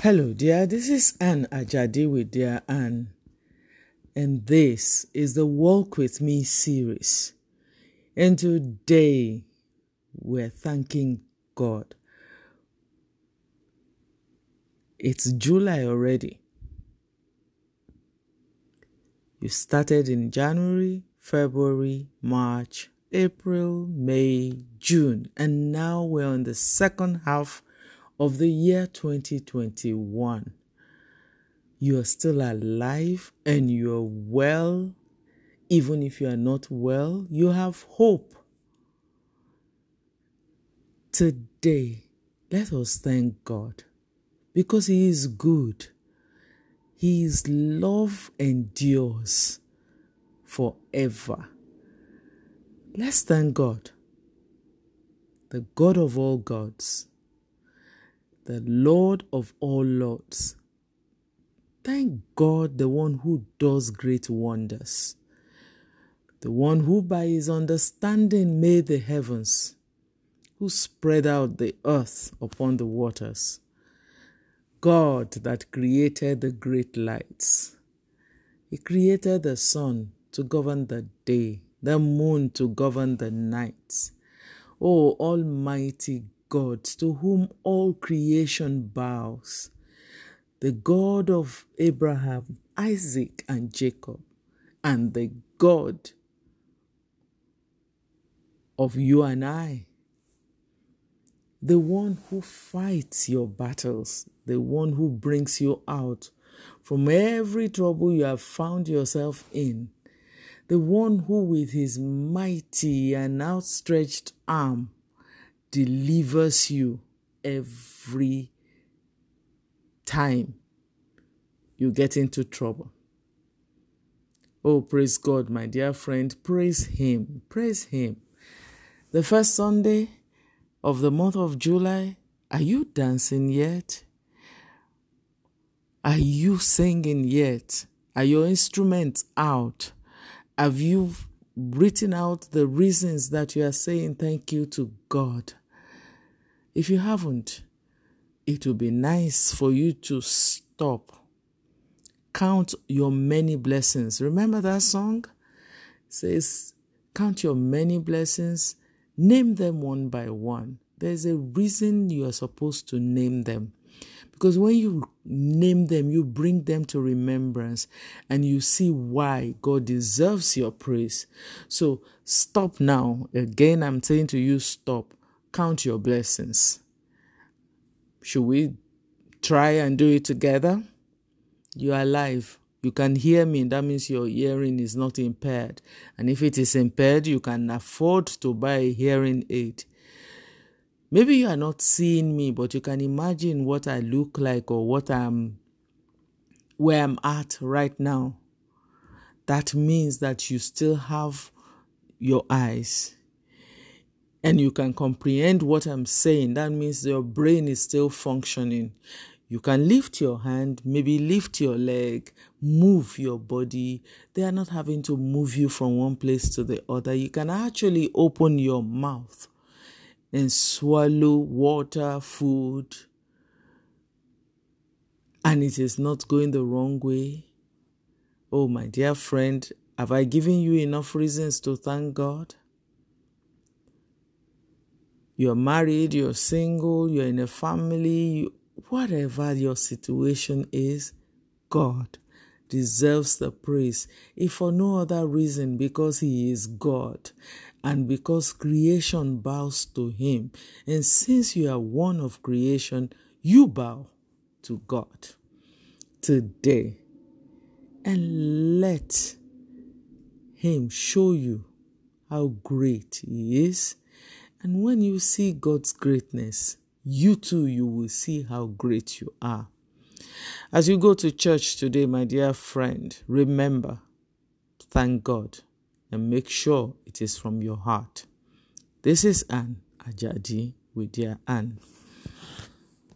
Hello, dear. This is Anne Ajadi with Dear Anne, and this is the Walk With Me series. And today we're thanking God. It's July already. You started in January, February, March, April, May, June, and now we're on the second half of the year 2021. You are still alive and you are well. Even if you are not well, you have hope. Today, let us thank God because He is good. His love endures forever. Let's thank God, the God of all gods, the Lord of all lords. Thank God, the one who does great wonders, the one who by his understanding made the heavens, who spread out the earth upon the waters. God that created the great lights. He created the sun to govern the day, the moon to govern the night. O Almighty God to whom all creation bows, the God of Abraham, Isaac, and Jacob, and the God of you and I, the one who fights your battles, the one who brings you out from every trouble you have found yourself in, the one who, with his mighty and outstretched arm, delivers you every time you get into trouble. Oh, praise God, my dear friend. Praise Him. Praise Him. The first Sunday of the month of July, are you dancing yet? Are you singing yet? Are your instruments out? Have you written out the reasons that you are saying thank you to God? If you haven't, it will be nice for you to stop. Count your many blessings. Remember that song? It says, Count your many blessings, name them one by one. There's a reason you are supposed to name them. Because when you name them, you bring them to remembrance and you see why God deserves your praise. So stop now. Again, I'm saying to you, stop count your blessings. Should we try and do it together? You are alive. You can hear me. That means your hearing is not impaired. And if it is impaired, you can afford to buy a hearing aid. Maybe you are not seeing me, but you can imagine what I look like or what I'm where I'm at right now. That means that you still have your eyes and you can comprehend what I'm saying, that means your brain is still functioning. You can lift your hand, maybe lift your leg, move your body. They are not having to move you from one place to the other. You can actually open your mouth and swallow water, food, and it is not going the wrong way. Oh, my dear friend, have I given you enough reasons to thank God? You're married, you're single, you're in a family, you, whatever your situation is, God deserves the praise, if for no other reason, because He is God and because creation bows to Him. And since you are one of creation, you bow to God today and let Him show you how great He is and when you see God's greatness, you too, you will see how great you are. As you go to church today, my dear friend, remember, thank God, and make sure it is from your heart. This is Anne Ajadi with dear Anne.